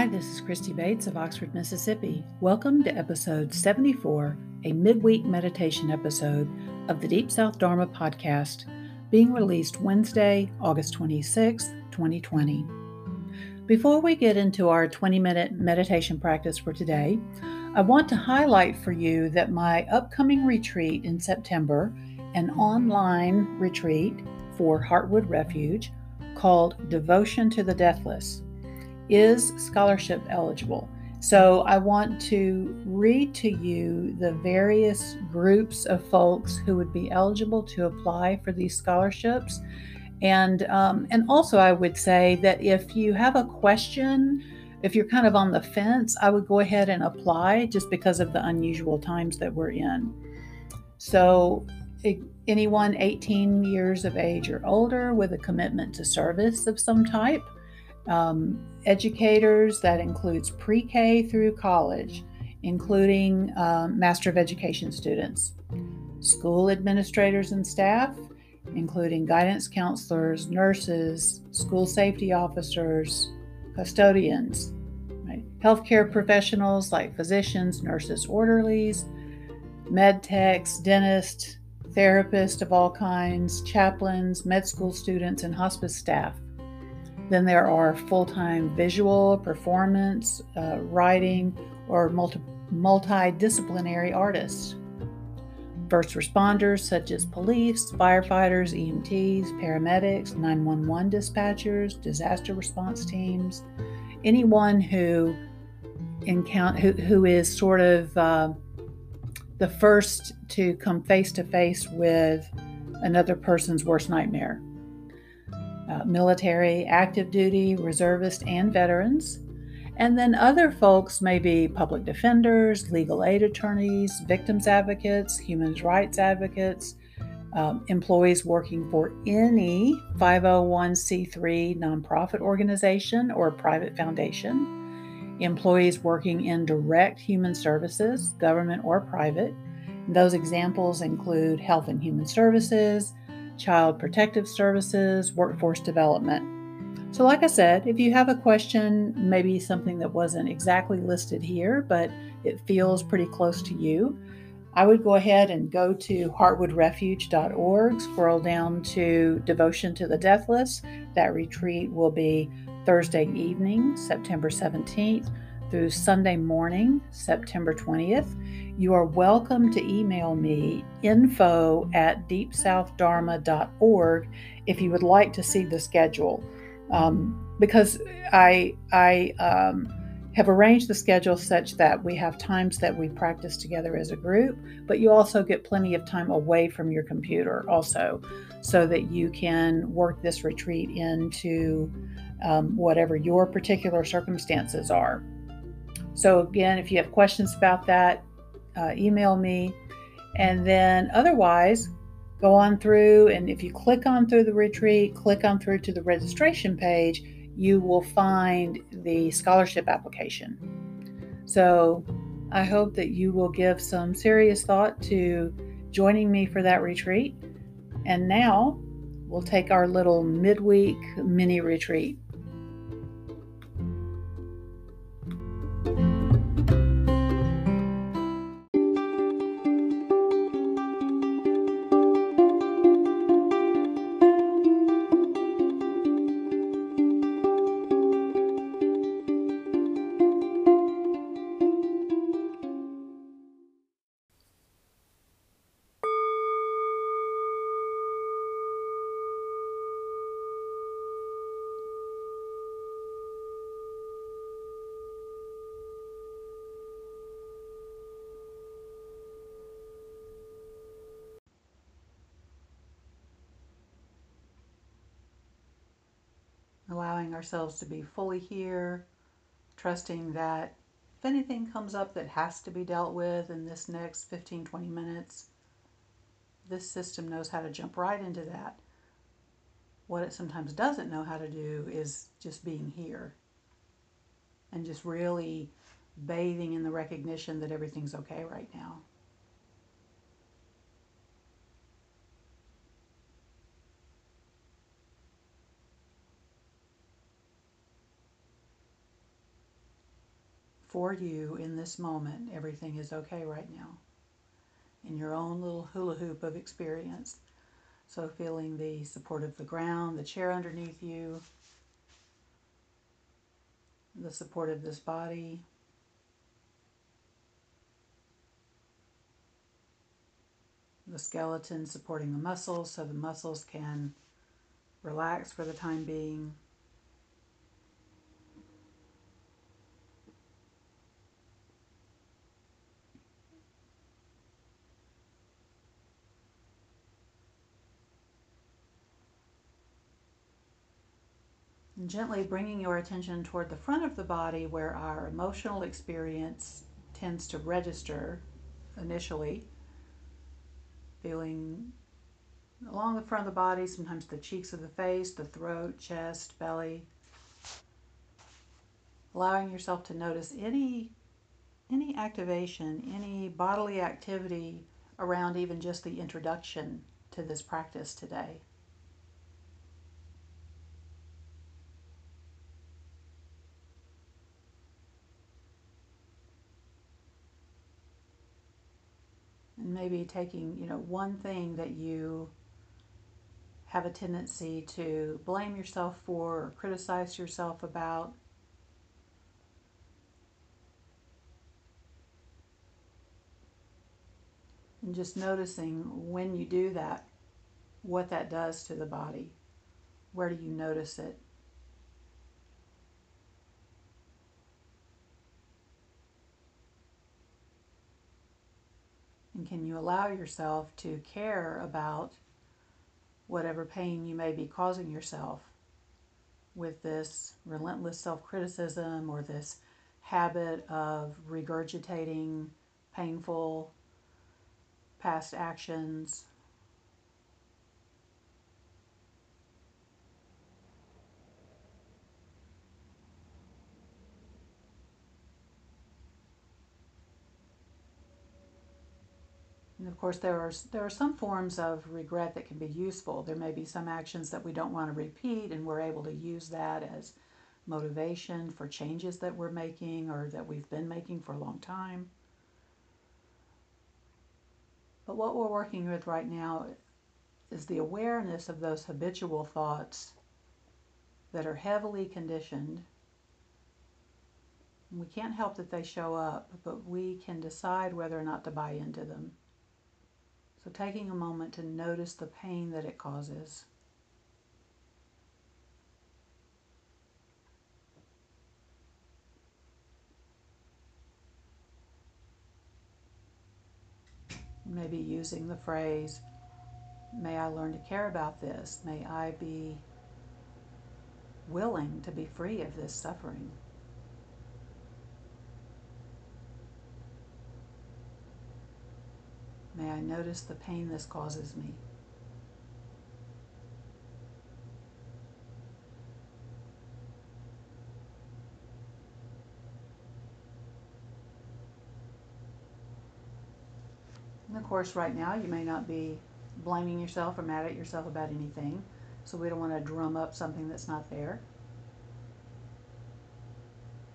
Hi, this is Christy Bates of Oxford, Mississippi. Welcome to episode 74, a midweek meditation episode of the Deep South Dharma podcast, being released Wednesday, August 26, 2020. Before we get into our 20 minute meditation practice for today, I want to highlight for you that my upcoming retreat in September, an online retreat for Heartwood Refuge called Devotion to the Deathless, is scholarship eligible. So I want to read to you the various groups of folks who would be eligible to apply for these scholarships. And um, and also I would say that if you have a question, if you're kind of on the fence, I would go ahead and apply just because of the unusual times that we're in. So anyone 18 years of age or older with a commitment to service of some type um, educators, that includes pre K through college, including um, Master of Education students, school administrators and staff, including guidance counselors, nurses, school safety officers, custodians, right? healthcare professionals like physicians, nurses, orderlies, med techs, dentists, therapists of all kinds, chaplains, med school students, and hospice staff. Then there are full time visual, performance, uh, writing, or multi- multidisciplinary artists. First responders such as police, firefighters, EMTs, paramedics, 911 dispatchers, disaster response teams, anyone who encounter who, who is sort of uh, the first to come face to face with another person's worst nightmare uh, military, active duty, reservists, and veterans. And then other folks may be public defenders, legal aid attorneys, victims advocates, human rights advocates, um, employees working for any 501c3 nonprofit organization or private foundation, employees working in direct human services, government or private. Those examples include health and human services, Child Protective Services, Workforce Development. So, like I said, if you have a question, maybe something that wasn't exactly listed here, but it feels pretty close to you, I would go ahead and go to heartwoodrefuge.org, scroll down to Devotion to the Deathless. That retreat will be Thursday evening, September 17th through Sunday morning, September 20th. You are welcome to email me info at deepsouthdharma.org if you would like to see the schedule. Um, because I, I um, have arranged the schedule such that we have times that we practice together as a group, but you also get plenty of time away from your computer also, so that you can work this retreat into um, whatever your particular circumstances are. So, again, if you have questions about that, uh, email me. And then otherwise, go on through. And if you click on through the retreat, click on through to the registration page, you will find the scholarship application. So, I hope that you will give some serious thought to joining me for that retreat. And now we'll take our little midweek mini retreat. Ourselves to be fully here, trusting that if anything comes up that has to be dealt with in this next 15 20 minutes, this system knows how to jump right into that. What it sometimes doesn't know how to do is just being here and just really bathing in the recognition that everything's okay right now. For you in this moment, everything is okay right now. In your own little hula hoop of experience. So, feeling the support of the ground, the chair underneath you, the support of this body. The skeleton supporting the muscles so the muscles can relax for the time being. And gently bringing your attention toward the front of the body where our emotional experience tends to register initially. Feeling along the front of the body, sometimes the cheeks of the face, the throat, chest, belly. Allowing yourself to notice any any activation, any bodily activity around even just the introduction to this practice today. Maybe taking you know one thing that you have a tendency to blame yourself for or criticize yourself about. And just noticing when you do that what that does to the body. Where do you notice it And can you allow yourself to care about whatever pain you may be causing yourself with this relentless self criticism or this habit of regurgitating painful past actions And of course, there are, there are some forms of regret that can be useful. There may be some actions that we don't want to repeat, and we're able to use that as motivation for changes that we're making or that we've been making for a long time. But what we're working with right now is the awareness of those habitual thoughts that are heavily conditioned. We can't help that they show up, but we can decide whether or not to buy into them. So taking a moment to notice the pain that it causes. Maybe using the phrase, may I learn to care about this? May I be willing to be free of this suffering? May I notice the pain this causes me. And of course, right now, you may not be blaming yourself or mad at yourself about anything. So we don't want to drum up something that's not there.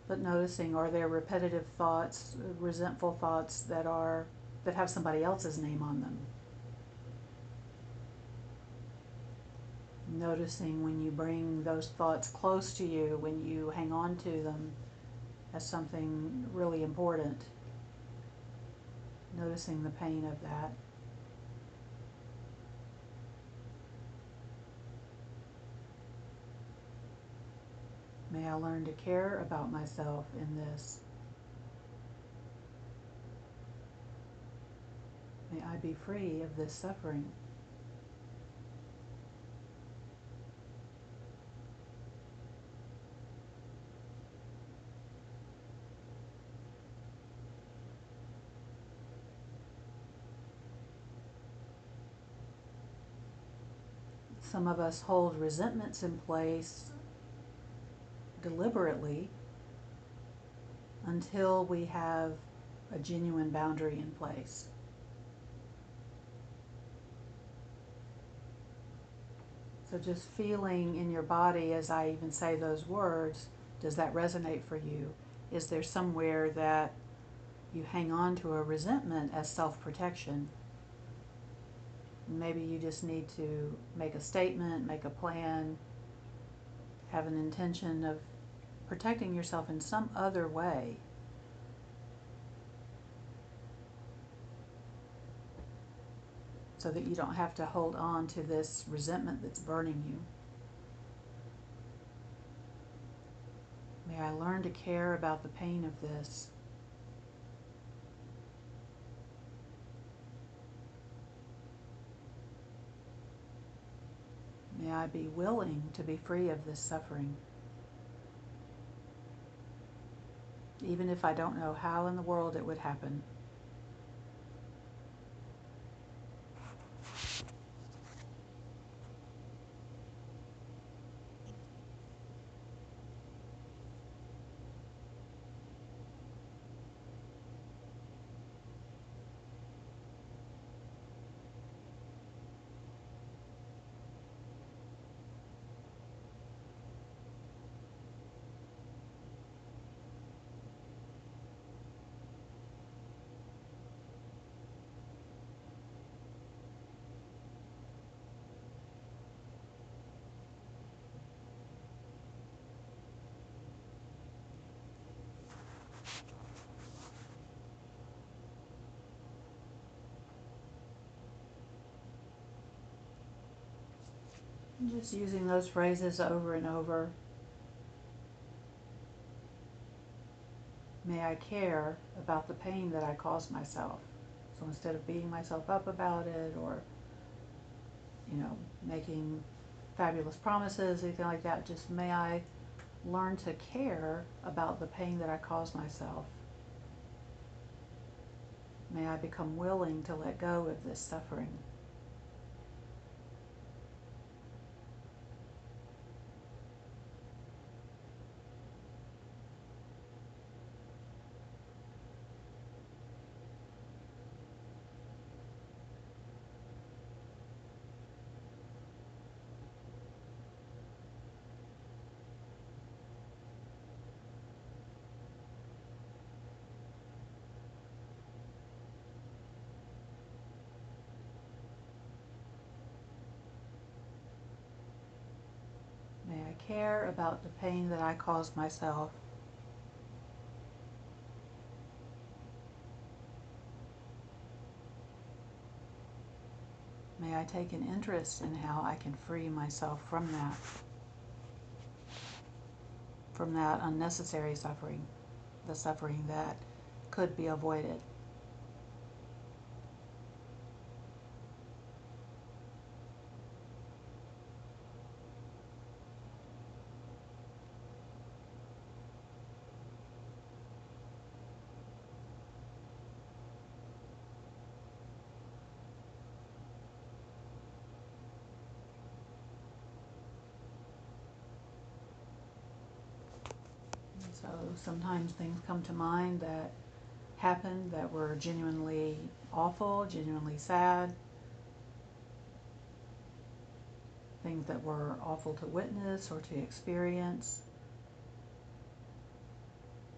But noticing are there repetitive thoughts, resentful thoughts that are that have somebody else's name on them. Noticing when you bring those thoughts close to you, when you hang on to them as something really important. Noticing the pain of that. May I learn to care about myself in this. May I be free of this suffering. Some of us hold resentments in place deliberately until we have a genuine boundary in place. So just feeling in your body as I even say those words, does that resonate for you? is there somewhere that you hang on to a resentment as self protection? Maybe you just need to make a statement, make a plan, have an intention of protecting yourself in some other way. So that you don't have to hold on to this resentment that's burning you. May I learn to care about the pain of this. May I be willing to be free of this suffering. Even if I don't know how in the world it would happen. Just using those phrases over and over. May I care about the pain that I cause myself. So instead of beating myself up about it or, you know, making fabulous promises, anything like that, just may I learn to care about the pain that I cause myself. May I become willing to let go of this suffering. Care about the pain that I caused myself. May I take an interest in how I can free myself from that, from that unnecessary suffering, the suffering that could be avoided. So sometimes things come to mind that happened that were genuinely awful, genuinely sad, things that were awful to witness or to experience,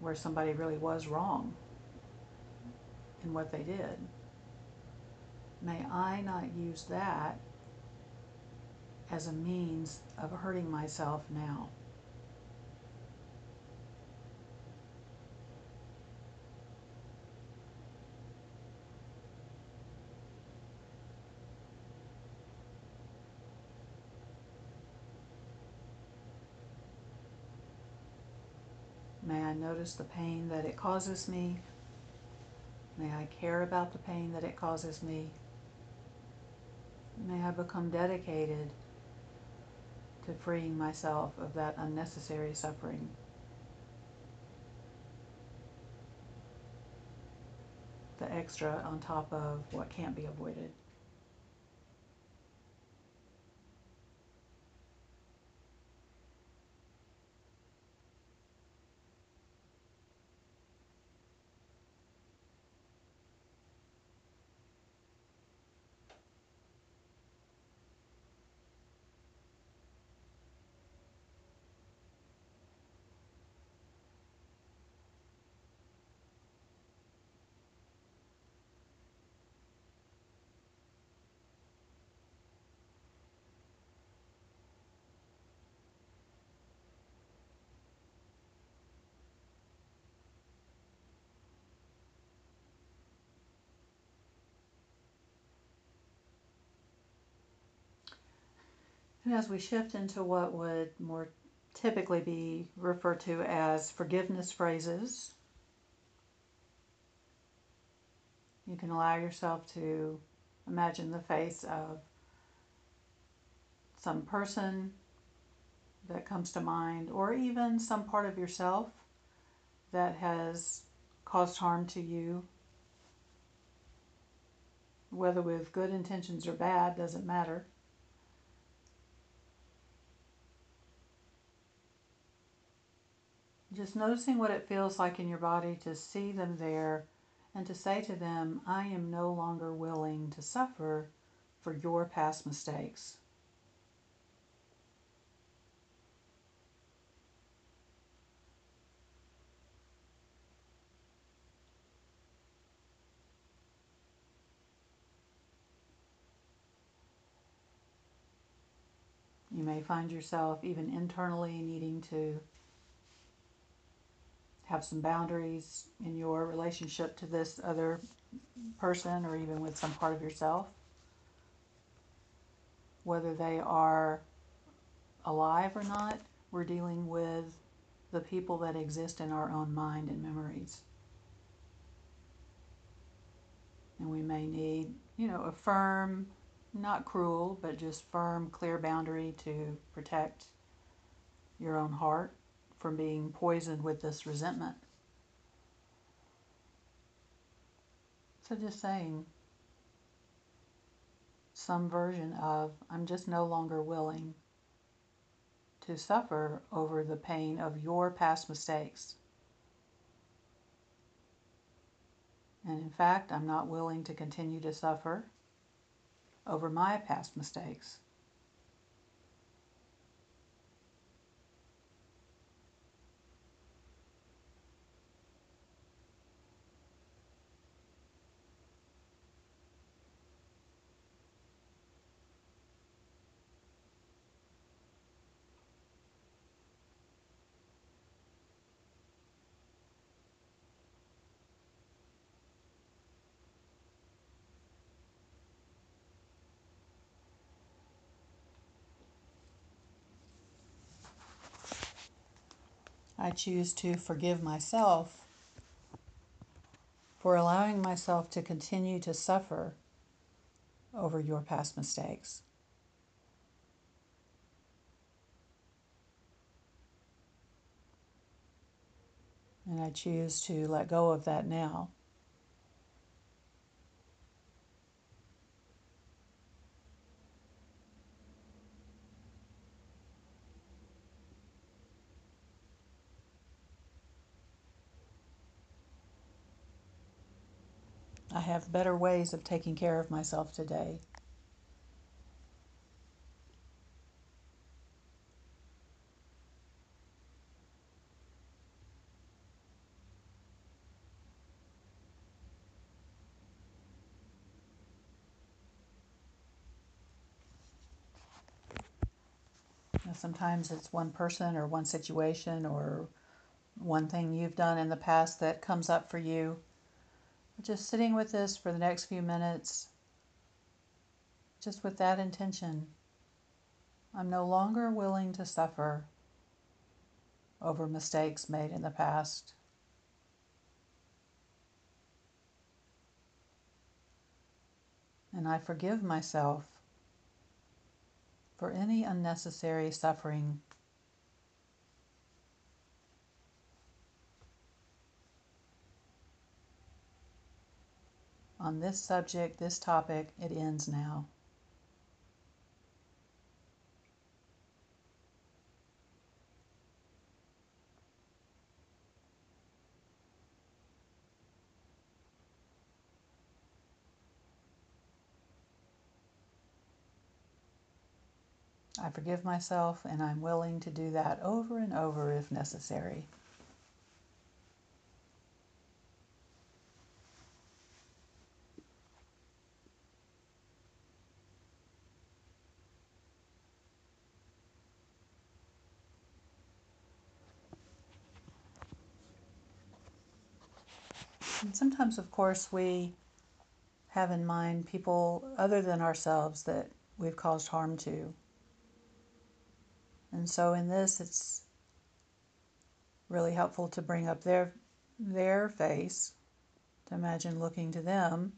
where somebody really was wrong in what they did. May I not use that as a means of hurting myself now. May I notice the pain that it causes me. May I care about the pain that it causes me. May I become dedicated to freeing myself of that unnecessary suffering. The extra on top of what can't be avoided. As we shift into what would more typically be referred to as forgiveness phrases, you can allow yourself to imagine the face of some person that comes to mind, or even some part of yourself that has caused harm to you. Whether with good intentions or bad doesn't matter. Just noticing what it feels like in your body to see them there and to say to them, I am no longer willing to suffer for your past mistakes. You may find yourself even internally needing to have some boundaries in your relationship to this other person or even with some part of yourself. Whether they are alive or not, we're dealing with the people that exist in our own mind and memories. And we may need, you know, a firm, not cruel, but just firm, clear boundary to protect your own heart from being poisoned with this resentment. So just saying some version of, I'm just no longer willing to suffer over the pain of your past mistakes. And in fact, I'm not willing to continue to suffer over my past mistakes. I choose to forgive myself for allowing myself to continue to suffer over your past mistakes. And I choose to let go of that now. I have better ways of taking care of myself today. sometimes it's one person or one situation or one thing you've done in the past that comes up for you just sitting with this for the next few minutes, just with that intention. I'm no longer willing to suffer over mistakes made in the past. And I forgive myself for any unnecessary suffering on this subject, this topic, it ends now. I forgive myself, and I'm willing to do that over and over if necessary. Sometimes, of course, we have in mind people other than ourselves that we've caused harm to. And so in this, it's really helpful to bring up their their face, to imagine looking to them,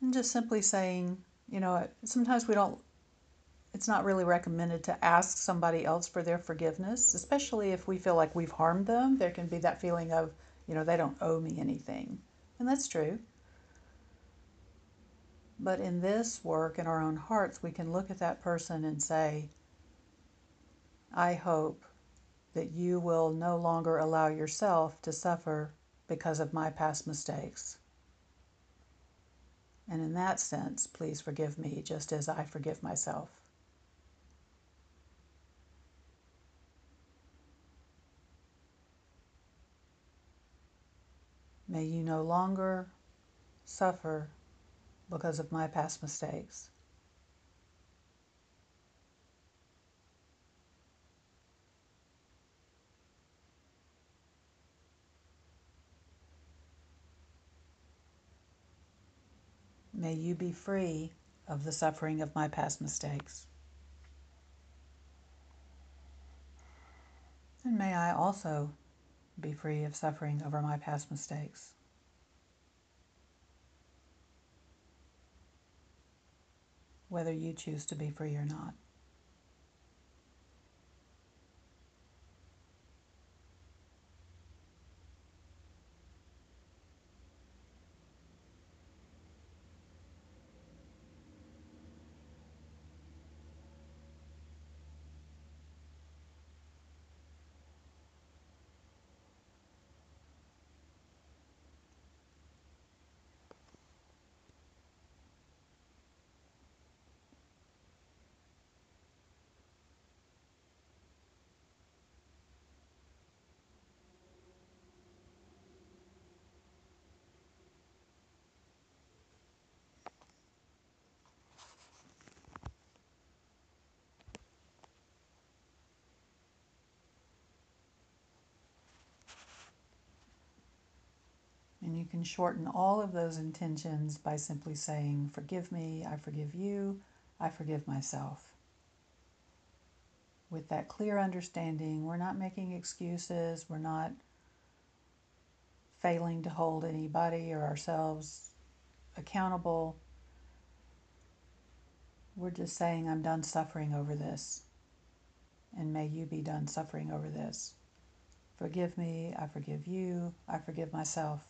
and just simply saying, you know, sometimes we don't. It's not really recommended to ask somebody else for their forgiveness, especially if we feel like we've harmed them. There can be that feeling of, you know, they don't owe me anything. And that's true. But in this work, in our own hearts, we can look at that person and say, I hope that you will no longer allow yourself to suffer because of my past mistakes. And in that sense, please forgive me just as I forgive myself. May you no longer suffer because of my past mistakes. May you be free of the suffering of my past mistakes. And may I also be free of suffering over my past mistakes. Whether you choose to be free or not. You can shorten all of those intentions by simply saying, Forgive me, I forgive you, I forgive myself. With that clear understanding, we're not making excuses, we're not failing to hold anybody or ourselves accountable. We're just saying, I'm done suffering over this. And may you be done suffering over this. Forgive me, I forgive you, I forgive myself.